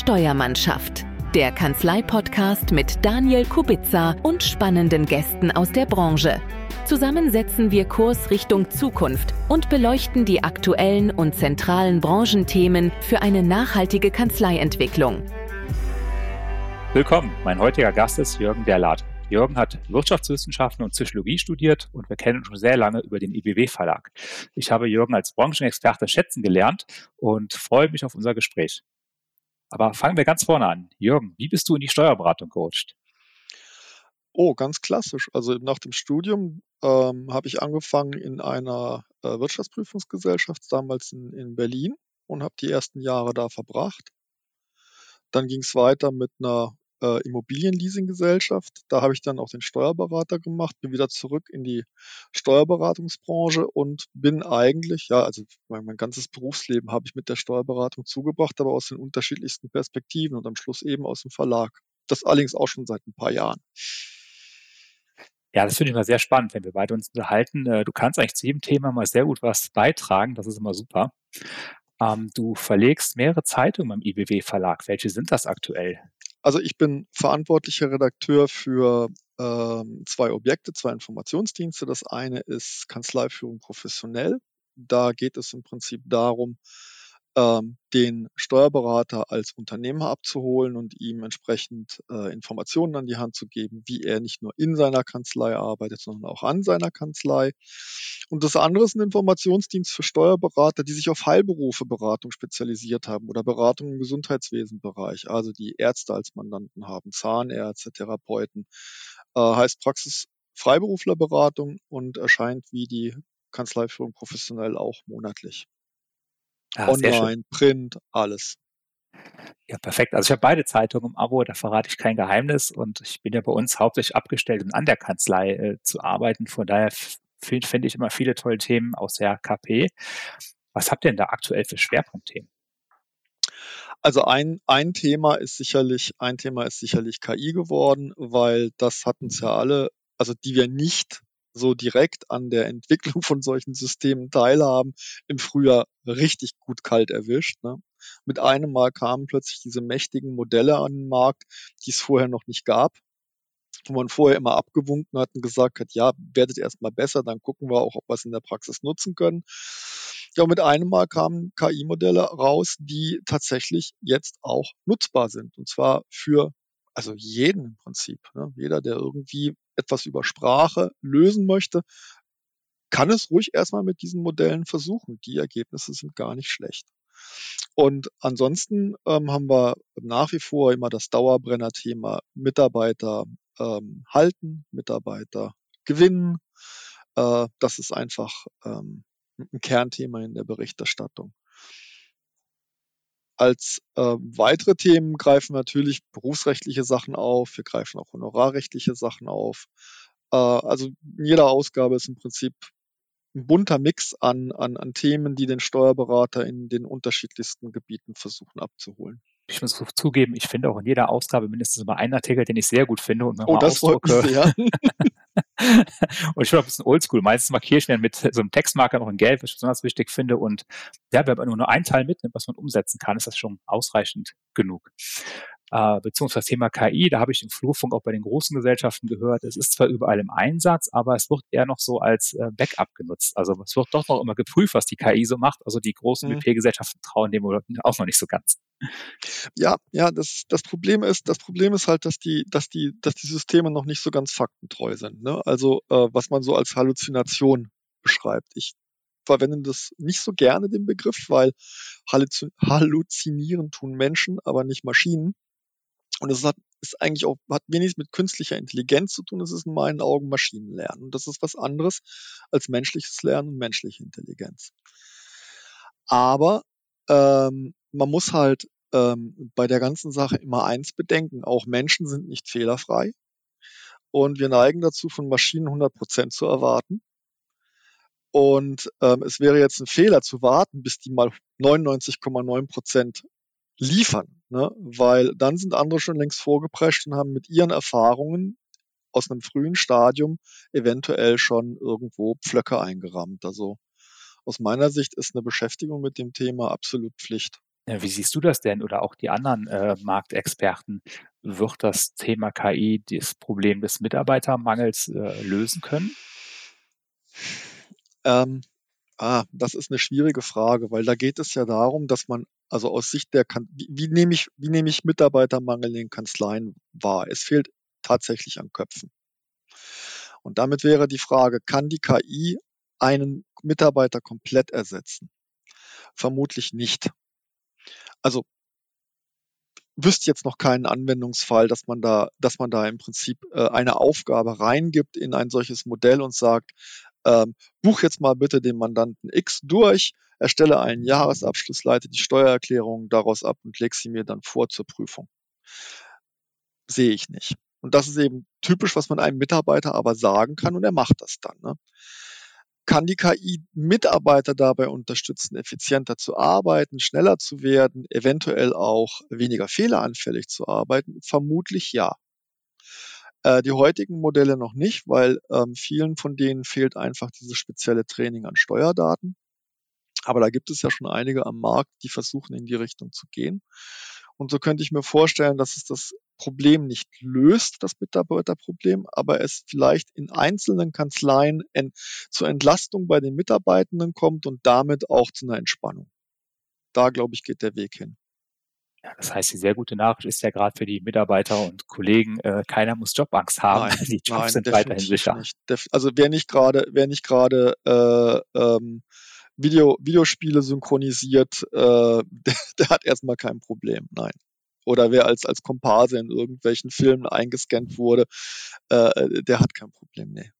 Steuermannschaft. Der Kanzlei-Podcast mit Daniel Kubitza und spannenden Gästen aus der Branche. Zusammen setzen wir Kurs Richtung Zukunft und beleuchten die aktuellen und zentralen Branchenthemen für eine nachhaltige Kanzleientwicklung. Willkommen, mein heutiger Gast ist Jürgen Derlath. Jürgen hat Wirtschaftswissenschaften und Psychologie studiert und wir kennen uns schon sehr lange über den IBW Verlag. Ich habe Jürgen als Branchenexperte schätzen gelernt und freue mich auf unser Gespräch. Aber fangen wir ganz vorne an. Jürgen, wie bist du in die Steuerberatung gerutscht? Oh, ganz klassisch. Also nach dem Studium ähm, habe ich angefangen in einer äh, Wirtschaftsprüfungsgesellschaft, damals in, in Berlin, und habe die ersten Jahre da verbracht. Dann ging es weiter mit einer äh, Immobilienleasinggesellschaft. Da habe ich dann auch den Steuerberater gemacht, bin wieder zurück in die Steuerberatungsbranche und bin eigentlich, ja, also mein, mein ganzes Berufsleben habe ich mit der Steuerberatung zugebracht, aber aus den unterschiedlichsten Perspektiven und am Schluss eben aus dem Verlag. Das allerdings auch schon seit ein paar Jahren. Ja, das finde ich mal sehr spannend, wenn wir beide uns unterhalten. Äh, du kannst eigentlich zu jedem Thema mal sehr gut was beitragen. Das ist immer super. Ähm, du verlegst mehrere Zeitungen beim IBW Verlag. Welche sind das aktuell? Also ich bin verantwortlicher Redakteur für ähm, zwei Objekte, zwei Informationsdienste. Das eine ist Kanzleiführung professionell. Da geht es im Prinzip darum, ähm, den Steuerberater als Unternehmer abzuholen und ihm entsprechend äh, Informationen an die Hand zu geben, wie er nicht nur in seiner Kanzlei arbeitet, sondern auch an seiner Kanzlei. Und das andere ist ein Informationsdienst für Steuerberater, die sich auf Heilberufe Beratung spezialisiert haben oder Beratung im Gesundheitswesenbereich, also die Ärzte als Mandanten haben, Zahnärzte, Therapeuten, äh, heißt Praxis Freiberuflerberatung und erscheint wie die Kanzleiführung professionell auch monatlich. Ah, Online, Print, alles. Ja, perfekt. Also ich habe beide Zeitungen im Abo, da verrate ich kein Geheimnis und ich bin ja bei uns hauptsächlich abgestellt, um an der Kanzlei äh, zu arbeiten. Von daher finde ich immer viele tolle Themen aus der KP. Was habt ihr denn da aktuell für Schwerpunktthemen? Also ein, ein Thema ist sicherlich, ein Thema ist sicherlich KI geworden, weil das hatten es ja alle, also die wir nicht so direkt an der Entwicklung von solchen Systemen teilhaben, im Frühjahr richtig gut kalt erwischt. Ne? Mit einem Mal kamen plötzlich diese mächtigen Modelle an den Markt, die es vorher noch nicht gab wo man vorher immer abgewunken hat und gesagt hat, ja, werdet erstmal besser, dann gucken wir auch, ob wir es in der Praxis nutzen können. Ja, mit einem Mal kamen KI-Modelle raus, die tatsächlich jetzt auch nutzbar sind. Und zwar für also jeden im Prinzip. Ne? Jeder, der irgendwie etwas über Sprache lösen möchte, kann es ruhig erstmal mit diesen Modellen versuchen. Die Ergebnisse sind gar nicht schlecht. Und ansonsten ähm, haben wir nach wie vor immer das Dauerbrenner-Thema Mitarbeiter ähm, halten, Mitarbeiter gewinnen. Äh, das ist einfach ähm, ein Kernthema in der Berichterstattung. Als äh, weitere Themen greifen natürlich berufsrechtliche Sachen auf, wir greifen auch honorarrechtliche Sachen auf. Äh, also in jeder Ausgabe ist im Prinzip ein bunter Mix an, an, an Themen, die den Steuerberater in den unterschiedlichsten Gebieten versuchen abzuholen ich muss zugeben, ich finde auch in jeder Ausgabe mindestens immer einen Artikel, den ich sehr gut finde und oh, das ausdrucke. Mich sehr. und ich bin auch ein bisschen oldschool. Meistens markiere ich mir mit so einem Textmarker noch in Gelb, was ich besonders wichtig finde. Und ja, wenn man nur einen Teil mitnimmt, was man umsetzen kann, ist das schon ausreichend genug äh, beziehungsweise das Thema KI, da habe ich im Flurfunk auch bei den großen Gesellschaften gehört, es ist zwar überall im Einsatz, aber es wird eher noch so als äh, Backup genutzt. Also es wird doch noch immer geprüft, was die KI so macht. Also die großen mhm. WP-Gesellschaften trauen dem auch noch nicht so ganz. Ja, ja, das, das Problem ist, das Problem ist halt, dass die, dass die, dass die Systeme noch nicht so ganz faktentreu sind. Ne? Also äh, was man so als Halluzination beschreibt. Ich verwende das nicht so gerne, den Begriff, weil halluzinieren tun Menschen, aber nicht Maschinen. Und es hat, ist eigentlich auch, hat wenig mit künstlicher Intelligenz zu tun. Es ist in meinen Augen Maschinenlernen. Und das ist was anderes als menschliches Lernen und menschliche Intelligenz. Aber ähm, man muss halt ähm, bei der ganzen Sache immer eins bedenken. Auch Menschen sind nicht fehlerfrei. Und wir neigen dazu, von Maschinen 100 Prozent zu erwarten. Und ähm, es wäre jetzt ein Fehler zu warten, bis die mal 99,9 Prozent liefern, ne? weil dann sind andere schon längst vorgeprescht und haben mit ihren Erfahrungen aus einem frühen Stadium eventuell schon irgendwo Pflöcke eingerammt. Also aus meiner Sicht ist eine Beschäftigung mit dem Thema absolut Pflicht. Wie siehst du das denn oder auch die anderen äh, Marktexperten? Wird das Thema KI das Problem des Mitarbeitermangels äh, lösen können? Ähm, ah, das ist eine schwierige Frage, weil da geht es ja darum, dass man also aus Sicht der kan wie, wie nehme ich wie nehme ich Mitarbeitermangel in den Kanzleien wahr? Es fehlt tatsächlich an Köpfen. Und damit wäre die Frage, kann die KI einen Mitarbeiter komplett ersetzen? Vermutlich nicht. Also wüsste jetzt noch keinen Anwendungsfall, dass man da, dass man da im Prinzip äh, eine Aufgabe reingibt in ein solches Modell und sagt, ähm, buch jetzt mal bitte den Mandanten X durch, erstelle einen Jahresabschluss, leite die Steuererklärung daraus ab und leg sie mir dann vor zur Prüfung. Sehe ich nicht. Und das ist eben typisch, was man einem Mitarbeiter aber sagen kann und er macht das dann. Ne? Kann die KI Mitarbeiter dabei unterstützen, effizienter zu arbeiten, schneller zu werden, eventuell auch weniger fehleranfällig zu arbeiten? Vermutlich ja. Äh, die heutigen Modelle noch nicht, weil ähm, vielen von denen fehlt einfach dieses spezielle Training an Steuerdaten. Aber da gibt es ja schon einige am Markt, die versuchen in die Richtung zu gehen. Und so könnte ich mir vorstellen, dass es das Problem nicht löst, das Mitarbeiterproblem, aber es vielleicht in einzelnen Kanzleien en zur Entlastung bei den Mitarbeitenden kommt und damit auch zu einer Entspannung. Da, glaube ich, geht der Weg hin. Ja, das heißt, die sehr gute Nachricht ist ja gerade für die Mitarbeiter und Kollegen, äh, keiner muss Jobangst haben. Nein, die Jobs nein, sind weiterhin sicher. Nicht. Also wer nicht gerade, wer nicht gerade äh, ähm, Video, Videospiele synchronisiert, äh, der, der hat erstmal kein Problem, nein. Oder wer als, als Komparse in irgendwelchen Filmen eingescannt wurde, äh, der hat kein Problem, nee.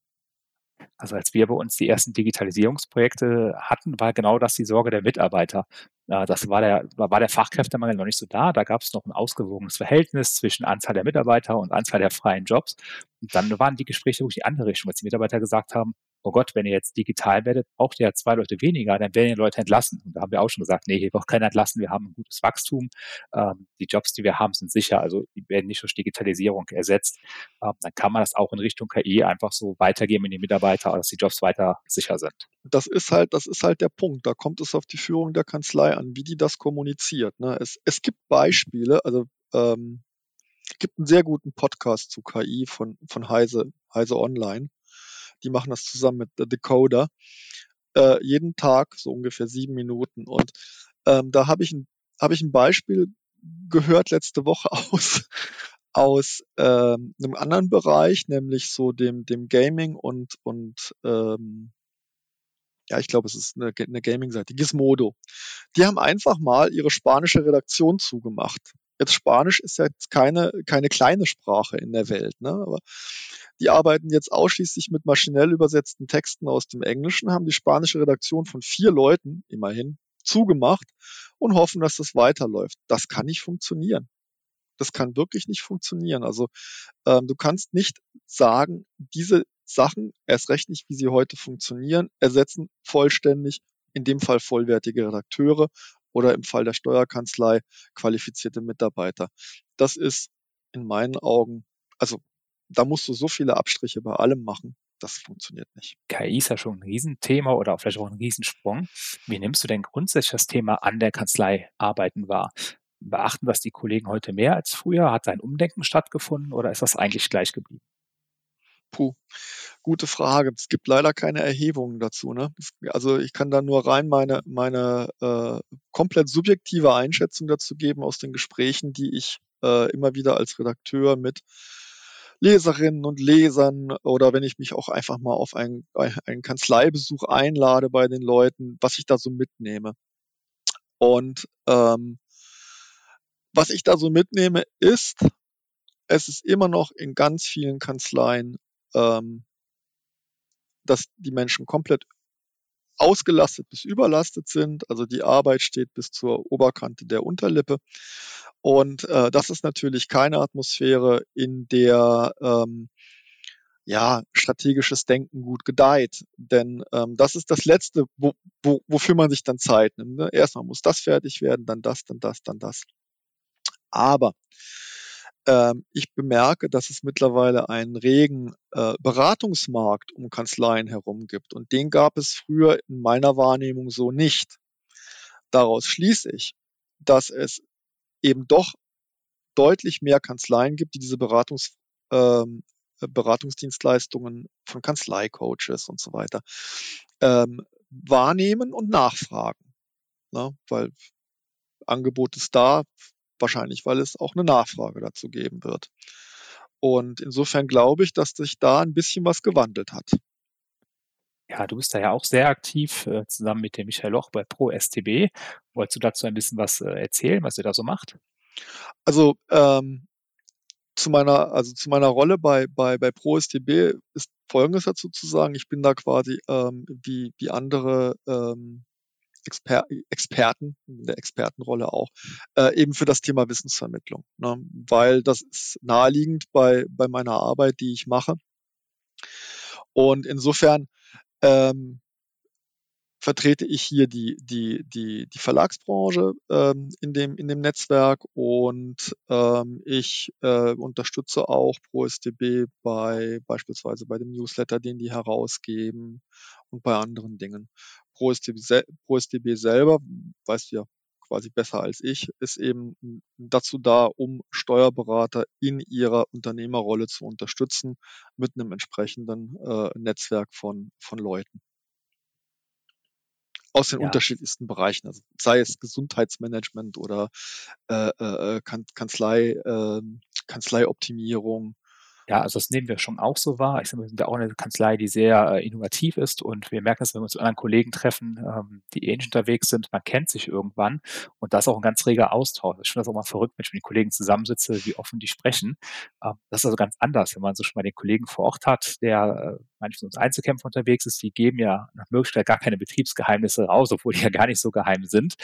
Also als wir bei uns die ersten Digitalisierungsprojekte hatten, war genau das die Sorge der Mitarbeiter. Das war der, war der Fachkräftemangel noch nicht so da. Da gab es noch ein ausgewogenes Verhältnis zwischen Anzahl der Mitarbeiter und Anzahl der freien Jobs. Und dann waren die Gespräche wirklich die andere Richtung, als die Mitarbeiter gesagt haben, oh Gott, wenn ihr jetzt digital werdet, braucht ihr ja zwei Leute weniger, dann werden die Leute entlassen. Und da haben wir auch schon gesagt, nee, hier braucht keiner entlassen, wir haben ein gutes Wachstum. Ähm, die Jobs, die wir haben, sind sicher, also die werden nicht durch Digitalisierung ersetzt. Ähm, dann kann man das auch in Richtung KI einfach so weitergeben in die Mitarbeiter, dass die Jobs weiter sicher sind. Das ist halt, das ist halt der Punkt. Da kommt es auf die Führung der Kanzlei an, wie die das kommuniziert. Ne? Es, es gibt Beispiele, also ähm, gibt einen sehr guten Podcast zu KI von, von Heise, Heise Online die machen das zusammen mit The Decoder. Äh, jeden Tag so ungefähr sieben Minuten. Und ähm, da habe ich, ein, hab ich ein Beispiel gehört letzte Woche aus, aus ähm, einem anderen Bereich, nämlich so dem, dem Gaming und, und ähm, ja, ich glaube, es ist eine, eine Gaming-Seite, Gizmodo. Die haben einfach mal ihre spanische Redaktion zugemacht. Jetzt Spanisch ist ja jetzt keine, keine kleine Sprache in der Welt, ne? aber die arbeiten jetzt ausschließlich mit maschinell übersetzten Texten aus dem Englischen, haben die spanische Redaktion von vier Leuten immerhin zugemacht und hoffen, dass das weiterläuft. Das kann nicht funktionieren. Das kann wirklich nicht funktionieren. Also ähm, du kannst nicht sagen, diese Sachen, erst recht nicht, wie sie heute funktionieren, ersetzen vollständig, in dem Fall vollwertige Redakteure oder im Fall der Steuerkanzlei qualifizierte Mitarbeiter. Das ist in meinen Augen, also da musst du so viele Abstriche bei allem machen. Das funktioniert nicht. KI ist ja schon ein Riesenthema oder vielleicht auch ein Riesensprung. Wie nimmst du denn grundsätzlich das Thema an der Kanzlei arbeiten wahr? Beachten das die Kollegen heute mehr als früher? Hat ein Umdenken stattgefunden oder ist das eigentlich gleich geblieben? Puh, gute Frage. Es gibt leider keine Erhebungen dazu. Ne? Also ich kann da nur rein meine, meine äh, komplett subjektive Einschätzung dazu geben aus den Gesprächen, die ich äh, immer wieder als Redakteur mit Leserinnen und Lesern oder wenn ich mich auch einfach mal auf einen, einen Kanzleibesuch einlade bei den Leuten, was ich da so mitnehme. Und ähm, was ich da so mitnehme, ist, es ist immer noch in ganz vielen Kanzleien, ähm, dass die Menschen komplett ausgelastet bis überlastet sind. Also die Arbeit steht bis zur Oberkante der Unterlippe. Und äh, das ist natürlich keine Atmosphäre, in der ähm, ja, strategisches Denken gut gedeiht. Denn ähm, das ist das Letzte, wo, wo, wofür man sich dann Zeit nimmt. Ne? Erstmal muss das fertig werden, dann das, dann das, dann das. Aber ich bemerke, dass es mittlerweile einen regen äh, Beratungsmarkt um Kanzleien herum gibt. Und den gab es früher in meiner Wahrnehmung so nicht. Daraus schließe ich, dass es eben doch deutlich mehr Kanzleien gibt, die diese Beratungs, ähm, Beratungsdienstleistungen von Kanzleicoaches und so weiter ähm, wahrnehmen und nachfragen. Ne? Weil Angebot ist da, wahrscheinlich, weil es auch eine Nachfrage dazu geben wird. Und insofern glaube ich, dass sich da ein bisschen was gewandelt hat. Ja, du bist da ja auch sehr aktiv, äh, zusammen mit dem Michael Loch bei Pro STB. Wolltest du dazu ein bisschen was äh, erzählen, was ihr da so macht? Also ähm, zu meiner, also zu meiner Rolle bei, bei, bei ProSTB ist Folgendes dazu zu sagen. Ich bin da quasi ähm, wie, wie andere ähm, Exper Experten, in der Expertenrolle auch, äh, eben für das Thema Wissensvermittlung. Ne? Weil das ist naheliegend bei, bei meiner Arbeit, die ich mache. Und insofern ähm, vertrete ich hier die, die, die, die Verlagsbranche ähm, in, dem, in dem Netzwerk und ähm, ich äh, unterstütze auch ProSDB bei beispielsweise bei dem Newsletter, den die herausgeben und bei anderen Dingen. ProSDB, ProSDB selber, weißt du ja quasi besser als ich, ist eben dazu da, um Steuerberater in ihrer Unternehmerrolle zu unterstützen mit einem entsprechenden äh, Netzwerk von, von Leuten aus den ja. unterschiedlichsten Bereichen, also sei es Gesundheitsmanagement oder äh, äh, äh Kanzlei, äh, Kanzleioptimierung ja, also das nehmen wir schon auch so wahr. Ich sage, wir sind ja auch eine Kanzlei, die sehr äh, innovativ ist und wir merken das, wenn wir uns mit anderen Kollegen treffen, ähm, die ähnlich unterwegs sind, man kennt sich irgendwann und das ist auch ein ganz reger Austausch. Ich finde das auch mal verrückt, wenn ich mit den Kollegen zusammensitze, wie offen die sprechen. Ähm, das ist also ganz anders, wenn man so schon mal den Kollegen vor Ort hat, der äh, manchmal uns Einzelkämpfer unterwegs ist, die geben ja nach Möglichkeit gar keine Betriebsgeheimnisse raus, obwohl die ja gar nicht so geheim sind,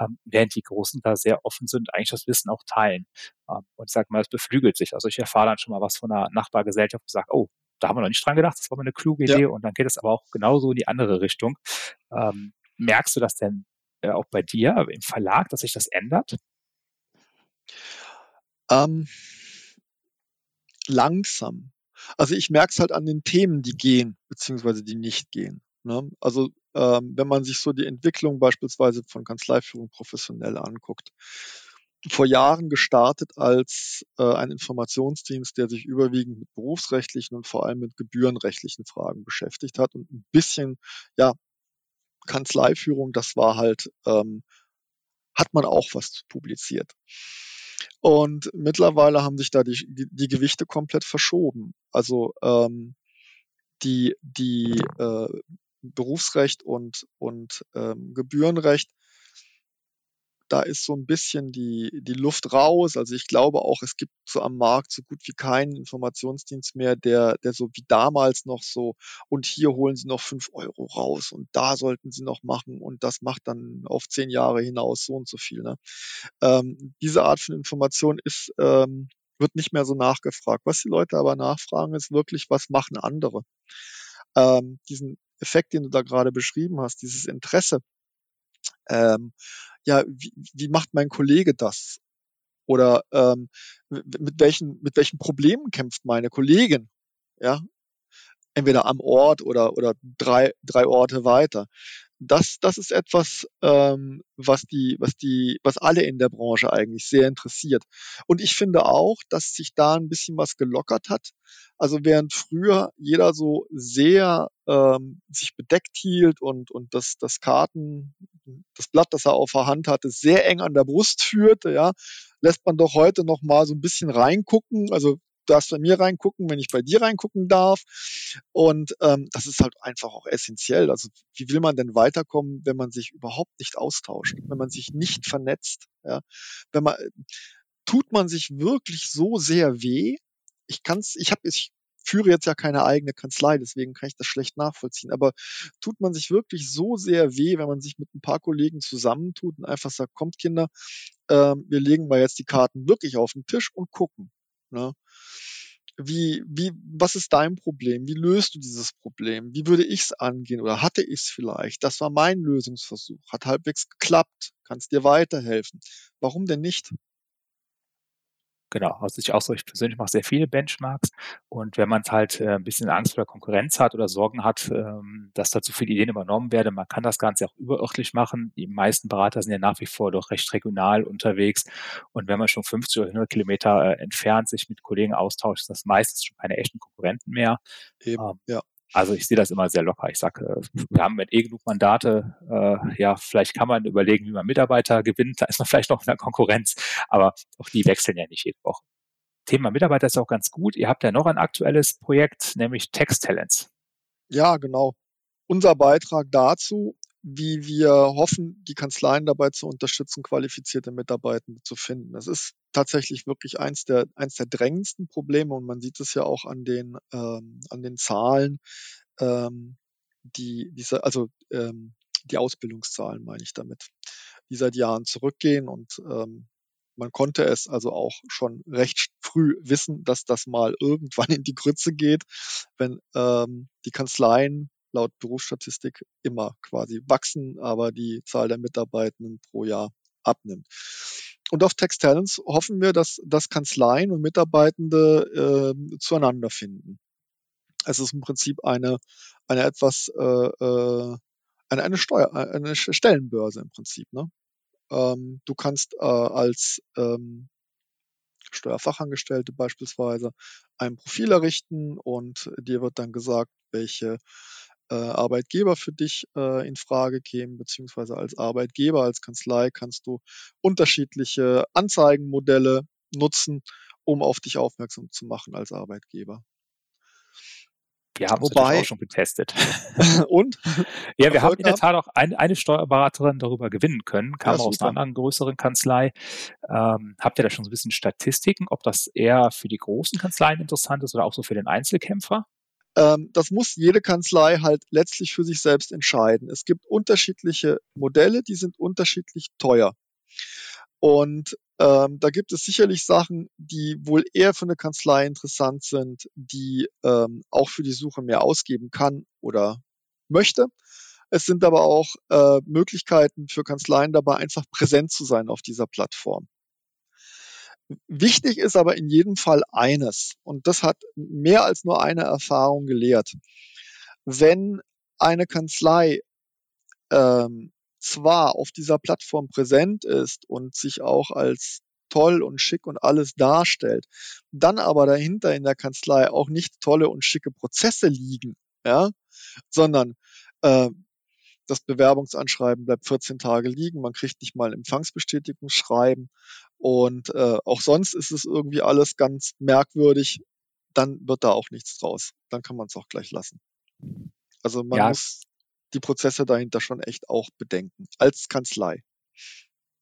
ähm, während die Großen da sehr offen sind, eigentlich das Wissen auch teilen. Ähm, und ich sage mal, es beflügelt sich. Also ich erfahre dann schon mal was von einer Nachbargesellschaft und sage, oh, da haben wir noch nicht dran gedacht, das war mal eine kluge Idee. Ja. Und dann geht es aber auch genauso in die andere Richtung. Ähm, merkst du das denn äh, auch bei dir im Verlag, dass sich das ändert? Ähm, langsam. Also ich merke es halt an den Themen, die gehen, beziehungsweise die nicht gehen. Ne? Also ähm, wenn man sich so die Entwicklung beispielsweise von Kanzleiführung professionell anguckt, vor Jahren gestartet als äh, ein Informationsdienst, der sich überwiegend mit berufsrechtlichen und vor allem mit gebührenrechtlichen Fragen beschäftigt hat und ein bisschen, ja, Kanzleiführung, das war halt, ähm, hat man auch was publiziert. Und mittlerweile haben sich da die, die Gewichte komplett verschoben. Also ähm, die, die äh, Berufsrecht und, und ähm, Gebührenrecht da ist so ein bisschen die, die Luft raus. Also ich glaube auch, es gibt so am Markt so gut wie keinen Informationsdienst mehr, der, der so wie damals noch so, und hier holen Sie noch fünf Euro raus und da sollten Sie noch machen und das macht dann auf zehn Jahre hinaus so und so viel. Ne? Ähm, diese Art von Information ist, ähm, wird nicht mehr so nachgefragt. Was die Leute aber nachfragen, ist wirklich, was machen andere? Ähm, diesen Effekt, den du da gerade beschrieben hast, dieses Interesse, ähm, ja, wie, wie macht mein Kollege das? Oder ähm, mit welchen, mit welchen Problemen kämpft meine Kollegin? Ja, entweder am Ort oder, oder drei, drei Orte weiter das, das ist etwas, ähm, was die, was die, was alle in der Branche eigentlich sehr interessiert. Und ich finde auch, dass sich da ein bisschen was gelockert hat. Also während früher jeder so sehr ähm, sich bedeckt hielt und, und das, das Karten, das Blatt, das er auf der Hand hatte, sehr eng an der Brust führte, ja, lässt man doch heute noch mal so ein bisschen reingucken. Also darfst bei mir reingucken, wenn ich bei dir reingucken darf. Und ähm, das ist halt einfach auch essentiell. Also wie will man denn weiterkommen, wenn man sich überhaupt nicht austauscht, wenn man sich nicht vernetzt? Ja? Wenn man tut man sich wirklich so sehr weh? Ich kann's, ich habe, ich führe jetzt ja keine eigene Kanzlei, deswegen kann ich das schlecht nachvollziehen. Aber tut man sich wirklich so sehr weh, wenn man sich mit ein paar Kollegen zusammentut und einfach sagt, kommt Kinder, ähm, wir legen mal jetzt die Karten wirklich auf den Tisch und gucken. Ne? Wie, wie, was ist dein Problem? Wie löst du dieses Problem? Wie würde ich es angehen oder hatte ich es vielleicht? Das war mein Lösungsversuch. Hat halbwegs geklappt. Kannst dir weiterhelfen. Warum denn nicht? Genau, also ich auch so, ich persönlich mache sehr viele Benchmarks und wenn man halt äh, ein bisschen Angst vor der Konkurrenz hat oder Sorgen hat, ähm, dass da zu viele Ideen übernommen werden, man kann das Ganze auch überörtlich machen. Die meisten Berater sind ja nach wie vor doch recht regional unterwegs und wenn man schon 50 oder 100 Kilometer äh, entfernt sich mit Kollegen austauscht, ist das meistens schon keine echten Konkurrenten mehr. Eben, ähm, ja. Also ich sehe das immer sehr locker. Ich sage, äh, wir haben mit eh genug Mandate. Äh, ja, vielleicht kann man überlegen, wie man Mitarbeiter gewinnt. Da ist man vielleicht noch in der Konkurrenz, aber auch die wechseln ja nicht jede Woche. Thema Mitarbeiter ist auch ganz gut. Ihr habt ja noch ein aktuelles Projekt, nämlich Text Talents. Ja, genau. Unser Beitrag dazu, wie wir hoffen, die Kanzleien dabei zu unterstützen, qualifizierte Mitarbeitende zu finden. Das ist tatsächlich wirklich eins der, eins der drängendsten Probleme und man sieht es ja auch an den, ähm, an den Zahlen, ähm, die, diese, also ähm, die Ausbildungszahlen meine ich damit, die seit Jahren zurückgehen und ähm, man konnte es also auch schon recht früh wissen, dass das mal irgendwann in die Grütze geht, wenn ähm, die Kanzleien laut Berufsstatistik immer quasi wachsen, aber die Zahl der Mitarbeitenden pro Jahr abnimmt. Und auf Text Talents hoffen wir, dass, dass Kanzleien und Mitarbeitende äh, zueinander finden. Es ist im Prinzip eine, eine etwas, äh, äh, eine, eine Steuer, eine Stellenbörse im Prinzip. Ne? Ähm, du kannst äh, als ähm, Steuerfachangestellte beispielsweise ein Profil errichten und dir wird dann gesagt, welche äh, Arbeitgeber für dich äh, in Frage kämen, beziehungsweise als Arbeitgeber, als Kanzlei kannst du unterschiedliche Anzeigenmodelle nutzen, um auf dich aufmerksam zu machen als Arbeitgeber. Wir haben es auch schon getestet. und? Ja, wir haben in der Tat auch ein, eine Steuerberaterin darüber gewinnen können, kam ja, aus einer anderen größeren Kanzlei. Ähm, habt ihr da schon so ein bisschen Statistiken, ob das eher für die großen Kanzleien interessant ist oder auch so für den Einzelkämpfer? Ähm, das muss jede Kanzlei halt letztlich für sich selbst entscheiden. Es gibt unterschiedliche Modelle, die sind unterschiedlich teuer. Und ähm, da gibt es sicherlich Sachen, die wohl eher für eine Kanzlei interessant sind, die ähm, auch für die Suche mehr ausgeben kann oder möchte. Es sind aber auch äh, Möglichkeiten für Kanzleien dabei, einfach präsent zu sein auf dieser Plattform. Wichtig ist aber in jedem Fall eines, und das hat mehr als nur eine Erfahrung gelehrt. Wenn eine Kanzlei ähm, zwar auf dieser Plattform präsent ist und sich auch als toll und schick und alles darstellt, dann aber dahinter in der Kanzlei auch nicht tolle und schicke Prozesse liegen, ja, sondern äh, das Bewerbungsanschreiben bleibt 14 Tage liegen, man kriegt nicht mal ein Empfangsbestätigungsschreiben und äh, auch sonst ist es irgendwie alles ganz merkwürdig, dann wird da auch nichts draus. Dann kann man es auch gleich lassen. Also man ja. muss die Prozesse dahinter schon echt auch bedenken, als Kanzlei.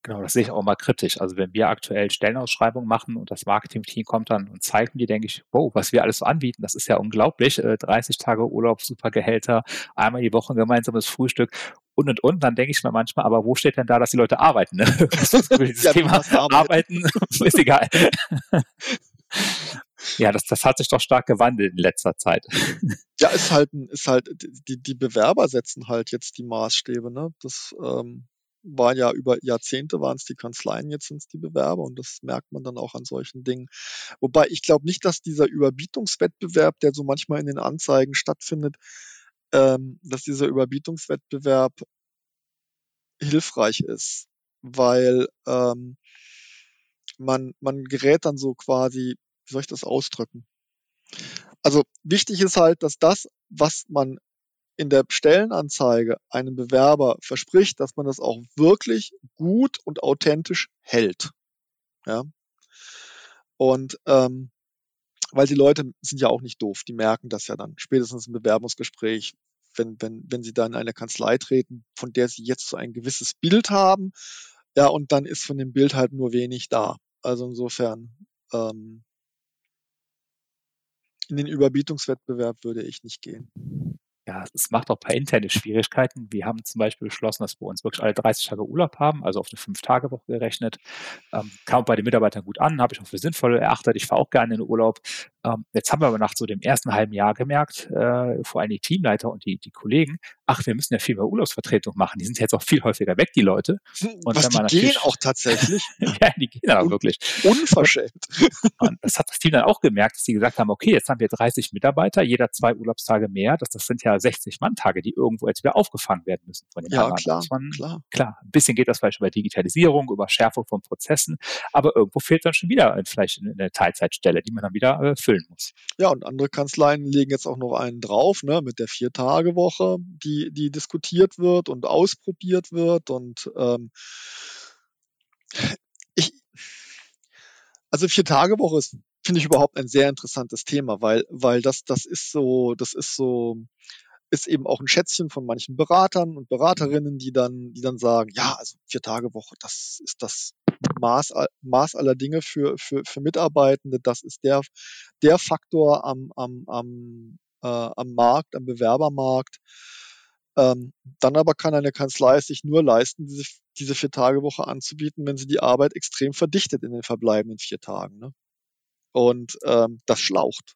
Genau, das sehe ich auch mal kritisch. Also wenn wir aktuell Stellenausschreibungen machen und das Marketing-Team kommt dann und zeigt mir, denke ich, wow, was wir alles so anbieten, das ist ja unglaublich. 30 äh, Tage Urlaub, super Gehälter, einmal die Woche ein gemeinsames Frühstück und und und. Dann denke ich mir manchmal, aber wo steht denn da, dass die Leute arbeiten? Ne? Dieses ja, Thema arbeiten ist egal. Ja, das, das hat sich doch stark gewandelt in letzter Zeit. Ja, ist halt, ist halt, die, die Bewerber setzen halt jetzt die Maßstäbe, ne? Das ähm, waren ja über Jahrzehnte waren es die Kanzleien, jetzt sind es die Bewerber und das merkt man dann auch an solchen Dingen. Wobei ich glaube nicht, dass dieser Überbietungswettbewerb, der so manchmal in den Anzeigen stattfindet, ähm, dass dieser Überbietungswettbewerb hilfreich ist, weil ähm, man, man gerät dann so quasi, wie soll ich das ausdrücken? Also wichtig ist halt, dass das, was man in der Stellenanzeige einem Bewerber verspricht, dass man das auch wirklich gut und authentisch hält. Ja. Und ähm, weil die Leute sind ja auch nicht doof, die merken das ja dann spätestens im Bewerbungsgespräch, wenn, wenn, wenn sie dann in eine Kanzlei treten, von der sie jetzt so ein gewisses Bild haben, ja, und dann ist von dem Bild halt nur wenig da. Also insofern ähm, in den Überbietungswettbewerb würde ich nicht gehen ja, es macht auch ein paar interne Schwierigkeiten. Wir haben zum Beispiel beschlossen, dass wir uns wirklich alle 30 Tage Urlaub haben, also auf eine Fünf-Tage-Woche gerechnet. Ähm, kam bei den Mitarbeitern gut an, habe ich auch für sinnvoll erachtet. Ich fahre auch gerne in den Urlaub. Ähm, jetzt haben wir aber nach so dem ersten halben Jahr gemerkt, äh, vor allem die Teamleiter und die, die Kollegen, ach, wir müssen ja viel mehr Urlaubsvertretung machen. Die sind jetzt auch viel häufiger weg, die Leute. Und Was, die gehen auch tatsächlich? ja, die gehen aber wirklich. Unverschämt. Und das hat das Team dann auch gemerkt, dass die gesagt haben, okay, jetzt haben wir 30 Mitarbeiter, jeder zwei Urlaubstage mehr. Das, das sind ja 60 Manntage, die irgendwo jetzt wieder aufgefangen werden müssen von den Ja, klar, man, klar. Klar, ein bisschen geht das vielleicht über Digitalisierung, über Schärfung von Prozessen, aber irgendwo fehlt dann schon wieder vielleicht eine Teilzeitstelle, die man dann wieder äh, füllen muss. Ja, und andere Kanzleien legen jetzt auch noch einen drauf, ne, mit der Vier-Tage-Woche, die, die diskutiert wird und ausprobiert wird und ähm, ich, also Vier-Tage-Woche ist, finde ich überhaupt ein sehr interessantes Thema, weil, weil das, das ist so, das ist so, ist eben auch ein Schätzchen von manchen Beratern und Beraterinnen, die dann, die dann sagen, ja, also vier Tage Woche, das ist das Maß, Maß aller Dinge für, für, für Mitarbeitende. Das ist der, der Faktor am, am, am, äh, am Markt, am Bewerbermarkt. Ähm, dann aber kann eine Kanzlei es sich nur leisten, diese, diese vier Tage Woche anzubieten, wenn sie die Arbeit extrem verdichtet in den verbleibenden vier Tagen. Ne? Und ähm, das schlaucht.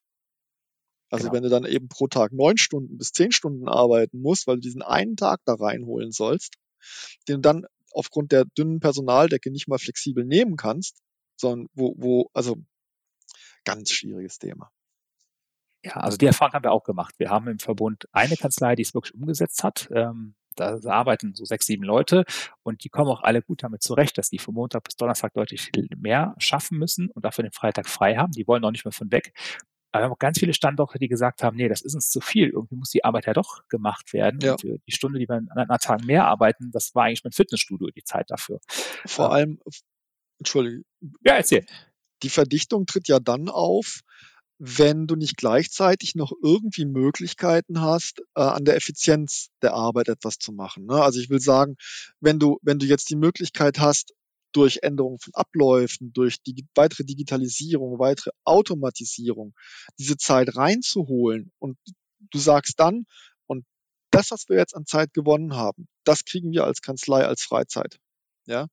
Also genau. wenn du dann eben pro Tag neun Stunden bis zehn Stunden arbeiten musst, weil du diesen einen Tag da reinholen sollst, den du dann aufgrund der dünnen Personaldecke nicht mal flexibel nehmen kannst, sondern wo, wo, also ganz schwieriges Thema. Ja, also die Erfahrung haben wir auch gemacht. Wir haben im Verbund eine Kanzlei, die es wirklich umgesetzt hat. Ähm, da arbeiten so sechs, sieben Leute und die kommen auch alle gut damit zurecht, dass die von Montag bis Donnerstag deutlich viel mehr schaffen müssen und dafür den Freitag frei haben. Die wollen auch nicht mehr von weg. Aber wir haben auch ganz viele Standorte, die gesagt haben, nee, das ist uns zu viel. Irgendwie muss die Arbeit ja doch gemacht werden. Ja. Und die Stunde, die wir an anderen Tagen mehr arbeiten, das war eigentlich mein Fitnessstudio, die Zeit dafür. Vor äh, allem, Entschuldige. Ja, erzähl. Die Verdichtung tritt ja dann auf, wenn du nicht gleichzeitig noch irgendwie Möglichkeiten hast, äh, an der Effizienz der Arbeit etwas zu machen. Ne? Also ich will sagen, wenn du, wenn du jetzt die Möglichkeit hast, durch Änderungen von Abläufen, durch die weitere Digitalisierung, weitere Automatisierung, diese Zeit reinzuholen und du sagst dann, und das, was wir jetzt an Zeit gewonnen haben, das kriegen wir als Kanzlei als Freizeit. Ja,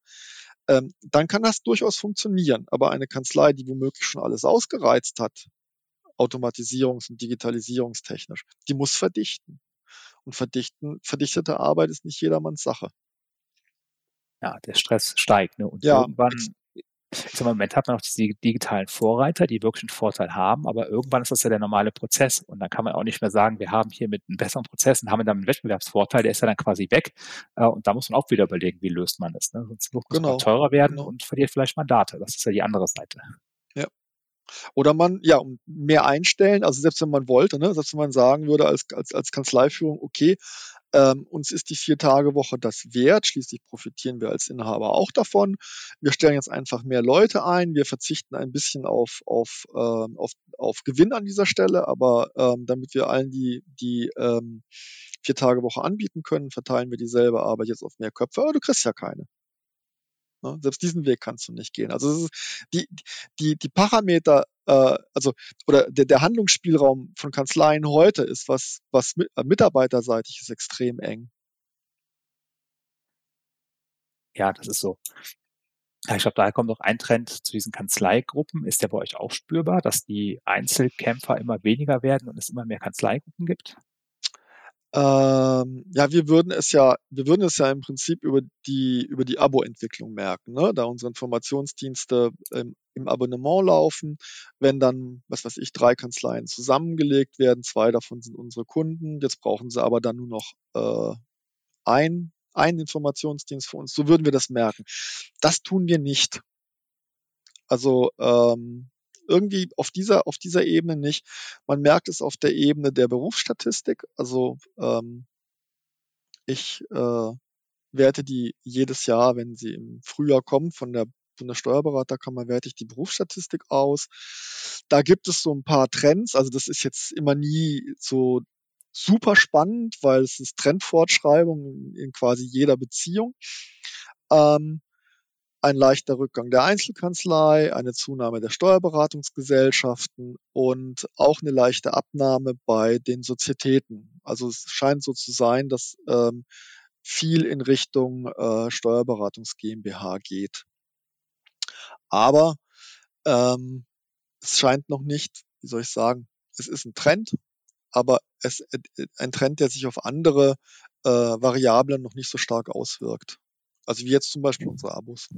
ähm, dann kann das durchaus funktionieren. Aber eine Kanzlei, die womöglich schon alles ausgereizt hat, automatisierungs- und digitalisierungstechnisch, die muss verdichten. Und verdichten, verdichtete Arbeit ist nicht jedermanns Sache ja, der Stress steigt. Ne? Und ja. irgendwann, im Moment hat man auch diese digitalen Vorreiter, die wirklich einen Vorteil haben, aber irgendwann ist das ja der normale Prozess. Und dann kann man auch nicht mehr sagen, wir haben hier mit einem besseren Prozess und haben dann einen Wettbewerbsvorteil, der ist ja dann quasi weg. Äh, und da muss man auch wieder überlegen, wie löst man das. Ne? Sonst muss genau. man teurer werden genau. und verliert vielleicht Mandate. Das ist ja die andere Seite. Oder man, ja, mehr einstellen, also selbst wenn man wollte, ne, selbst wenn man sagen würde als, als, als Kanzleiführung, okay, ähm, uns ist die Vier-Tage-Woche das wert. Schließlich profitieren wir als Inhaber auch davon. Wir stellen jetzt einfach mehr Leute ein. Wir verzichten ein bisschen auf, auf, äh, auf, auf Gewinn an dieser Stelle, aber ähm, damit wir allen die, die ähm, Vier-Tage-Woche anbieten können, verteilen wir dieselbe Arbeit jetzt auf mehr Köpfe. Aber du kriegst ja keine. Ne? Selbst diesen Weg kannst du nicht gehen. Also die, die, die Parameter, äh, also oder der, der Handlungsspielraum von Kanzleien heute ist, was, was äh, mitarbeiterseitig ist, extrem eng. Ja, das ist so. Ich glaube, daher kommt noch ein Trend zu diesen Kanzleigruppen. Ist der bei euch auch spürbar, dass die Einzelkämpfer immer weniger werden und es immer mehr Kanzleigruppen gibt? Ähm, ja, wir würden es ja, wir würden es ja im Prinzip über die, über die Abo-Entwicklung merken, ne? da unsere Informationsdienste ähm, im Abonnement laufen. Wenn dann, was weiß ich, drei Kanzleien zusammengelegt werden, zwei davon sind unsere Kunden, jetzt brauchen sie aber dann nur noch äh, ein, einen Informationsdienst für uns, so würden wir das merken. Das tun wir nicht. Also ähm, irgendwie auf dieser, auf dieser Ebene nicht. Man merkt es auf der Ebene der Berufsstatistik. Also ähm, ich äh, werte die jedes Jahr, wenn sie im Frühjahr kommt, von der von der Steuerberaterkammer werte ich die Berufsstatistik aus. Da gibt es so ein paar Trends. Also das ist jetzt immer nie so super spannend, weil es ist Trendfortschreibung in quasi jeder Beziehung. Ähm, ein leichter Rückgang der Einzelkanzlei, eine Zunahme der Steuerberatungsgesellschaften und auch eine leichte Abnahme bei den Sozietäten. Also es scheint so zu sein, dass ähm, viel in Richtung äh, Steuerberatungs GmbH geht. Aber ähm, es scheint noch nicht, wie soll ich sagen, es ist ein Trend, aber es äh, ein Trend, der sich auf andere äh, Variablen noch nicht so stark auswirkt. Also wie jetzt zum Beispiel unsere Abos.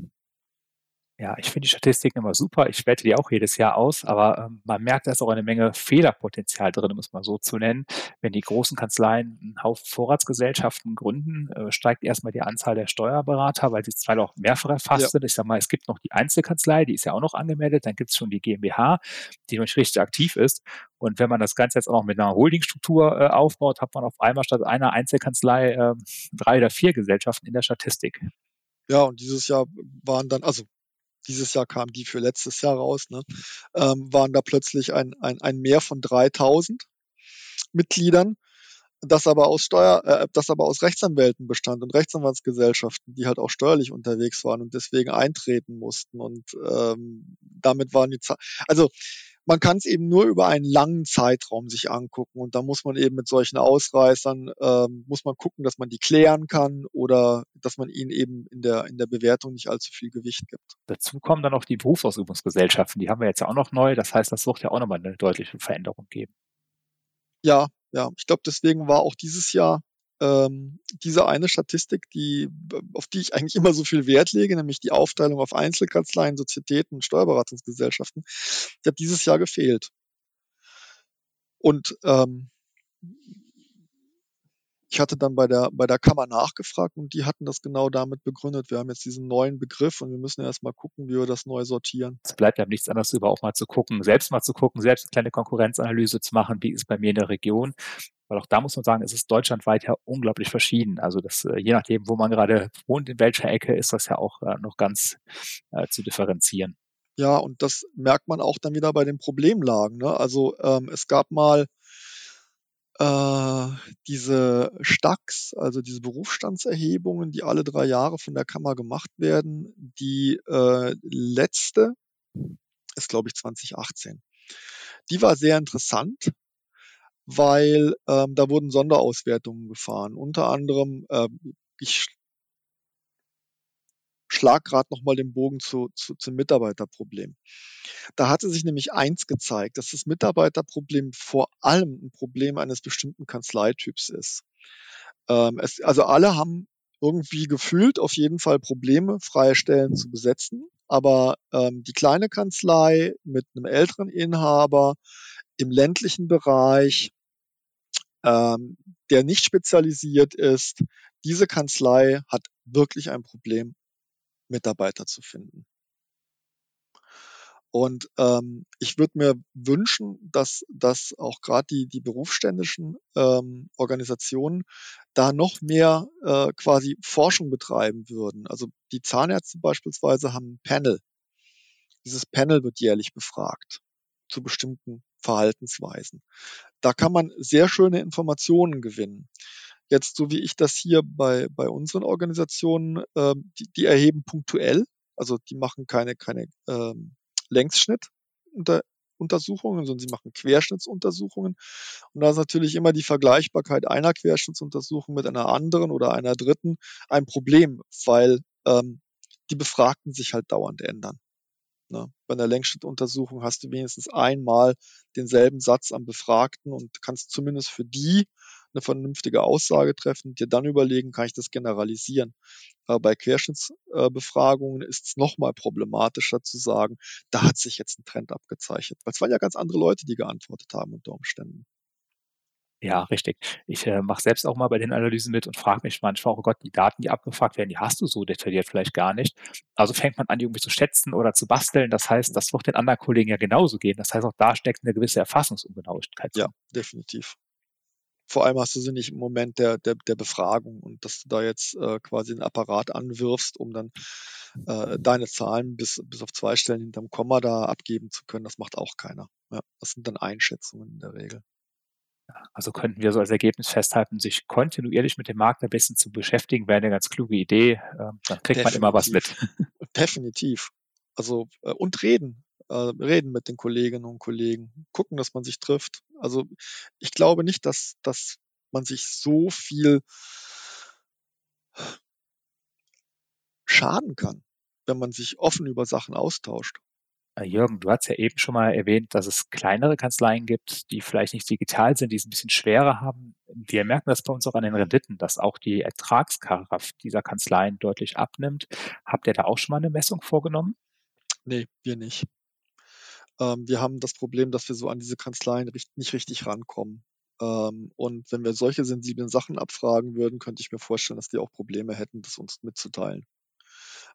Ja, ich finde die Statistiken immer super. Ich werte die auch jedes Jahr aus, aber ähm, man merkt, da ist auch eine Menge Fehlerpotenzial drin, um es mal so zu nennen. Wenn die großen Kanzleien einen Haufen Vorratsgesellschaften gründen, äh, steigt erstmal die Anzahl der Steuerberater, weil sie zwar auch mehrfach erfasst ja. sind. Ich sage mal, es gibt noch die Einzelkanzlei, die ist ja auch noch angemeldet, dann gibt es schon die GmbH, die noch nicht richtig aktiv ist. Und wenn man das Ganze jetzt auch noch mit einer Holdingstruktur äh, aufbaut, hat man auf einmal statt einer Einzelkanzlei äh, drei oder vier Gesellschaften in der Statistik. Ja, und dieses Jahr waren dann, also dieses Jahr kam die für letztes Jahr raus, ne, ähm, waren da plötzlich ein, ein, ein Mehr von 3000 Mitgliedern, das aber aus Steuer, äh, das aber aus Rechtsanwälten bestand und Rechtsanwaltsgesellschaften, die halt auch steuerlich unterwegs waren und deswegen eintreten mussten und ähm, damit waren die, Zahl, also man kann es eben nur über einen langen Zeitraum sich angucken und da muss man eben mit solchen Ausreißern, ähm, muss man gucken, dass man die klären kann oder dass man ihnen eben in der, in der Bewertung nicht allzu viel Gewicht gibt. Dazu kommen dann auch die Berufsausübungsgesellschaften, die haben wir jetzt ja auch noch neu, das heißt, das wird ja auch nochmal eine deutliche Veränderung geben. Ja, ja, ich glaube, deswegen war auch dieses Jahr ähm, diese eine Statistik, die, auf die ich eigentlich immer so viel Wert lege, nämlich die Aufteilung auf Einzelkanzleien, Sozietäten und Steuerberatungsgesellschaften, die hat dieses Jahr gefehlt. Und ähm, ich hatte dann bei der, bei der Kammer nachgefragt und die hatten das genau damit begründet. Wir haben jetzt diesen neuen Begriff und wir müssen erst mal gucken, wie wir das neu sortieren. Es bleibt ja nichts anderes über auch mal zu gucken, selbst mal zu gucken, selbst eine kleine Konkurrenzanalyse zu machen, wie ist bei mir in der Region. Weil auch da muss man sagen, es ist deutschlandweit ja unglaublich verschieden. Also das, äh, je nachdem, wo man gerade wohnt, in welcher Ecke, ist das ja auch äh, noch ganz äh, zu differenzieren. Ja, und das merkt man auch dann wieder bei den Problemlagen. Ne? Also ähm, es gab mal äh, diese Stacks, also diese Berufsstandserhebungen, die alle drei Jahre von der Kammer gemacht werden, die äh, letzte ist, glaube ich, 2018. Die war sehr interessant, weil ähm, da wurden Sonderauswertungen gefahren. Unter anderem, äh, ich schlag gerade nochmal den Bogen zu, zu, zum Mitarbeiterproblem. Da hatte sich nämlich eins gezeigt, dass das Mitarbeiterproblem vor allem ein Problem eines bestimmten Kanzleityps ist. Ähm, es, also alle haben irgendwie gefühlt auf jeden Fall Probleme, freie Stellen zu besetzen. Aber ähm, die kleine Kanzlei mit einem älteren Inhaber im ländlichen Bereich, ähm, der nicht spezialisiert ist, diese Kanzlei hat wirklich ein Problem, Mitarbeiter zu finden. Und ähm, ich würde mir wünschen, dass, dass auch gerade die, die berufsständischen ähm, Organisationen da noch mehr äh, quasi Forschung betreiben würden. Also die Zahnärzte beispielsweise haben ein Panel. Dieses Panel wird jährlich befragt zu bestimmten Verhaltensweisen. Da kann man sehr schöne Informationen gewinnen. Jetzt, so wie ich das hier bei, bei unseren Organisationen, äh, die, die erheben punktuell, also die machen keine, keine ähm, Längsschnittuntersuchungen, sondern sie machen Querschnittsuntersuchungen. Und da ist natürlich immer die Vergleichbarkeit einer Querschnittsuntersuchung mit einer anderen oder einer dritten ein Problem, weil ähm, die Befragten sich halt dauernd ändern. Ne? Bei einer Längsschnittuntersuchung hast du wenigstens einmal denselben Satz am Befragten und kannst zumindest für die eine vernünftige Aussage treffen, dir dann überlegen, kann ich das generalisieren. Aber bei Querschnittsbefragungen ist es nochmal problematischer zu sagen, da hat sich jetzt ein Trend abgezeichnet. Weil es waren ja ganz andere Leute, die geantwortet haben unter Umständen. Ja, richtig. Ich äh, mache selbst auch mal bei den Analysen mit und frage mich manchmal, oh Gott, die Daten, die abgefragt werden, die hast du so detailliert vielleicht gar nicht. Also fängt man an, die irgendwie zu schätzen oder zu basteln. Das heißt, das wird den anderen Kollegen ja genauso gehen. Das heißt, auch da steckt eine gewisse Erfassungsungenauigkeit. Ja, definitiv vor allem hast du sie nicht im Moment der, der, der Befragung und dass du da jetzt äh, quasi einen Apparat anwirfst, um dann äh, deine Zahlen bis, bis auf zwei Stellen hinterm Komma da abgeben zu können, das macht auch keiner. Ja, das sind dann Einschätzungen in der Regel. Also könnten wir so als Ergebnis festhalten, sich kontinuierlich mit dem Markt ein bisschen zu beschäftigen, wäre eine ganz kluge Idee. Ähm, dann kriegt Definitiv. man immer was mit. Definitiv. Also äh, und reden äh, reden mit den Kolleginnen und Kollegen, gucken, dass man sich trifft. Also ich glaube nicht, dass, dass man sich so viel schaden kann, wenn man sich offen über Sachen austauscht. Äh, Jürgen, du hast ja eben schon mal erwähnt, dass es kleinere Kanzleien gibt, die vielleicht nicht digital sind, die es ein bisschen schwerer haben. Wir merken das bei uns auch an den Renditen, dass auch die Ertragskraft dieser Kanzleien deutlich abnimmt. Habt ihr da auch schon mal eine Messung vorgenommen? Nee, wir nicht. Ähm, wir haben das Problem, dass wir so an diese Kanzleien nicht richtig rankommen. Ähm, und wenn wir solche sensiblen Sachen abfragen würden, könnte ich mir vorstellen, dass die auch Probleme hätten, das uns mitzuteilen.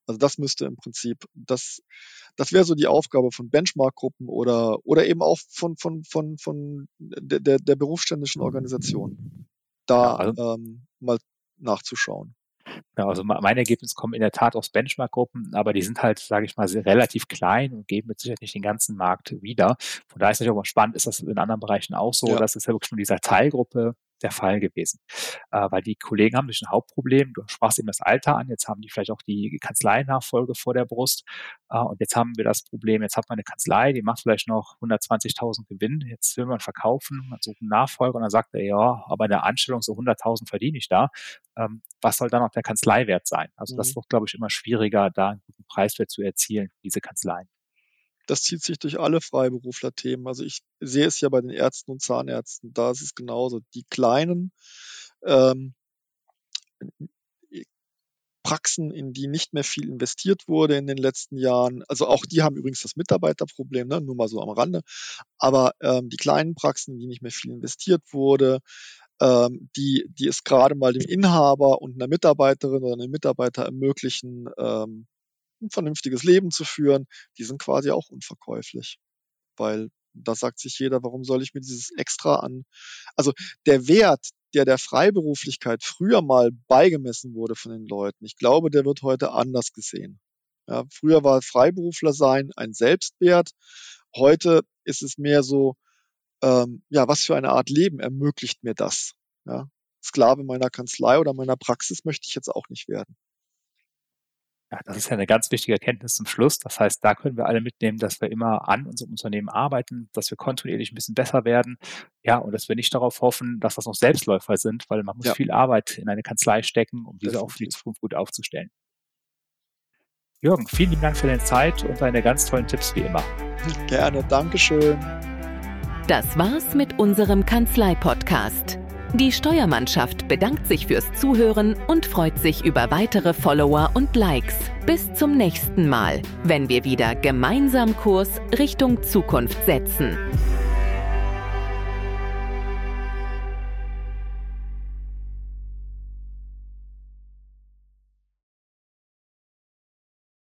Also das müsste im Prinzip, das, das wäre so die Aufgabe von Benchmark-Gruppen oder, oder eben auch von, von, von, von der, der, der berufsständischen Organisation, da ja, also, ähm, mal nachzuschauen. Ja, also meine Ergebnisse kommen in der Tat aus Benchmark-Gruppen, aber die sind halt, sage ich mal, relativ klein und geben mit Sicherheit nicht den ganzen Markt wieder. Von daher ist es natürlich auch mal spannend, ist das in anderen Bereichen auch so, ja. dass es ja wirklich nur dieser Teilgruppe der Fall gewesen. Äh, weil die Kollegen haben natürlich ein Hauptproblem. Du sprachst eben das Alter an. Jetzt haben die vielleicht auch die Kanzleinachfolge vor der Brust. Äh, und jetzt haben wir das Problem, jetzt hat man eine Kanzlei, die macht vielleicht noch 120.000 Gewinn. Jetzt will man verkaufen, man sucht einen Nachfolger und dann sagt er, ja, aber in der Anstellung so 100.000 verdiene ich da. Ähm, was soll dann auch der Kanzleiwert sein? Also mhm. das wird, glaube ich, immer schwieriger, da einen guten Preiswert zu erzielen, diese Kanzleien das zieht sich durch alle Freiberufler-Themen. Also ich sehe es ja bei den Ärzten und Zahnärzten, da ist es genauso. Die kleinen ähm, Praxen, in die nicht mehr viel investiert wurde in den letzten Jahren. Also auch die haben übrigens das Mitarbeiterproblem, ne? nur mal so am Rande. Aber ähm, die kleinen Praxen, in die nicht mehr viel investiert wurde, ähm, die, die es gerade mal dem Inhaber und einer Mitarbeiterin oder einem Mitarbeiter ermöglichen, ähm, ein vernünftiges Leben zu führen, die sind quasi auch unverkäuflich. Weil da sagt sich jeder, warum soll ich mir dieses extra an, also der Wert, der der Freiberuflichkeit früher mal beigemessen wurde von den Leuten, ich glaube, der wird heute anders gesehen. Ja, früher war Freiberufler sein ein Selbstwert. Heute ist es mehr so, ähm, ja, was für eine Art Leben ermöglicht mir das? Ja, Sklave meiner Kanzlei oder meiner Praxis möchte ich jetzt auch nicht werden. Ja, das ist ja eine ganz wichtige Erkenntnis zum Schluss. Das heißt, da können wir alle mitnehmen, dass wir immer an unserem Unternehmen arbeiten, dass wir kontinuierlich ein bisschen besser werden. Ja, und dass wir nicht darauf hoffen, dass das noch Selbstläufer sind, weil man muss ja. viel Arbeit in eine Kanzlei stecken, um diese auch für die Zukunft gut aufzustellen. Jürgen, vielen lieben Dank für deine Zeit und deine ganz tollen Tipps wie immer. Gerne, Dankeschön. Das war's mit unserem Kanzlei-Podcast. Die Steuermannschaft bedankt sich fürs Zuhören und freut sich über weitere Follower und Likes. Bis zum nächsten Mal, wenn wir wieder gemeinsam Kurs Richtung Zukunft setzen.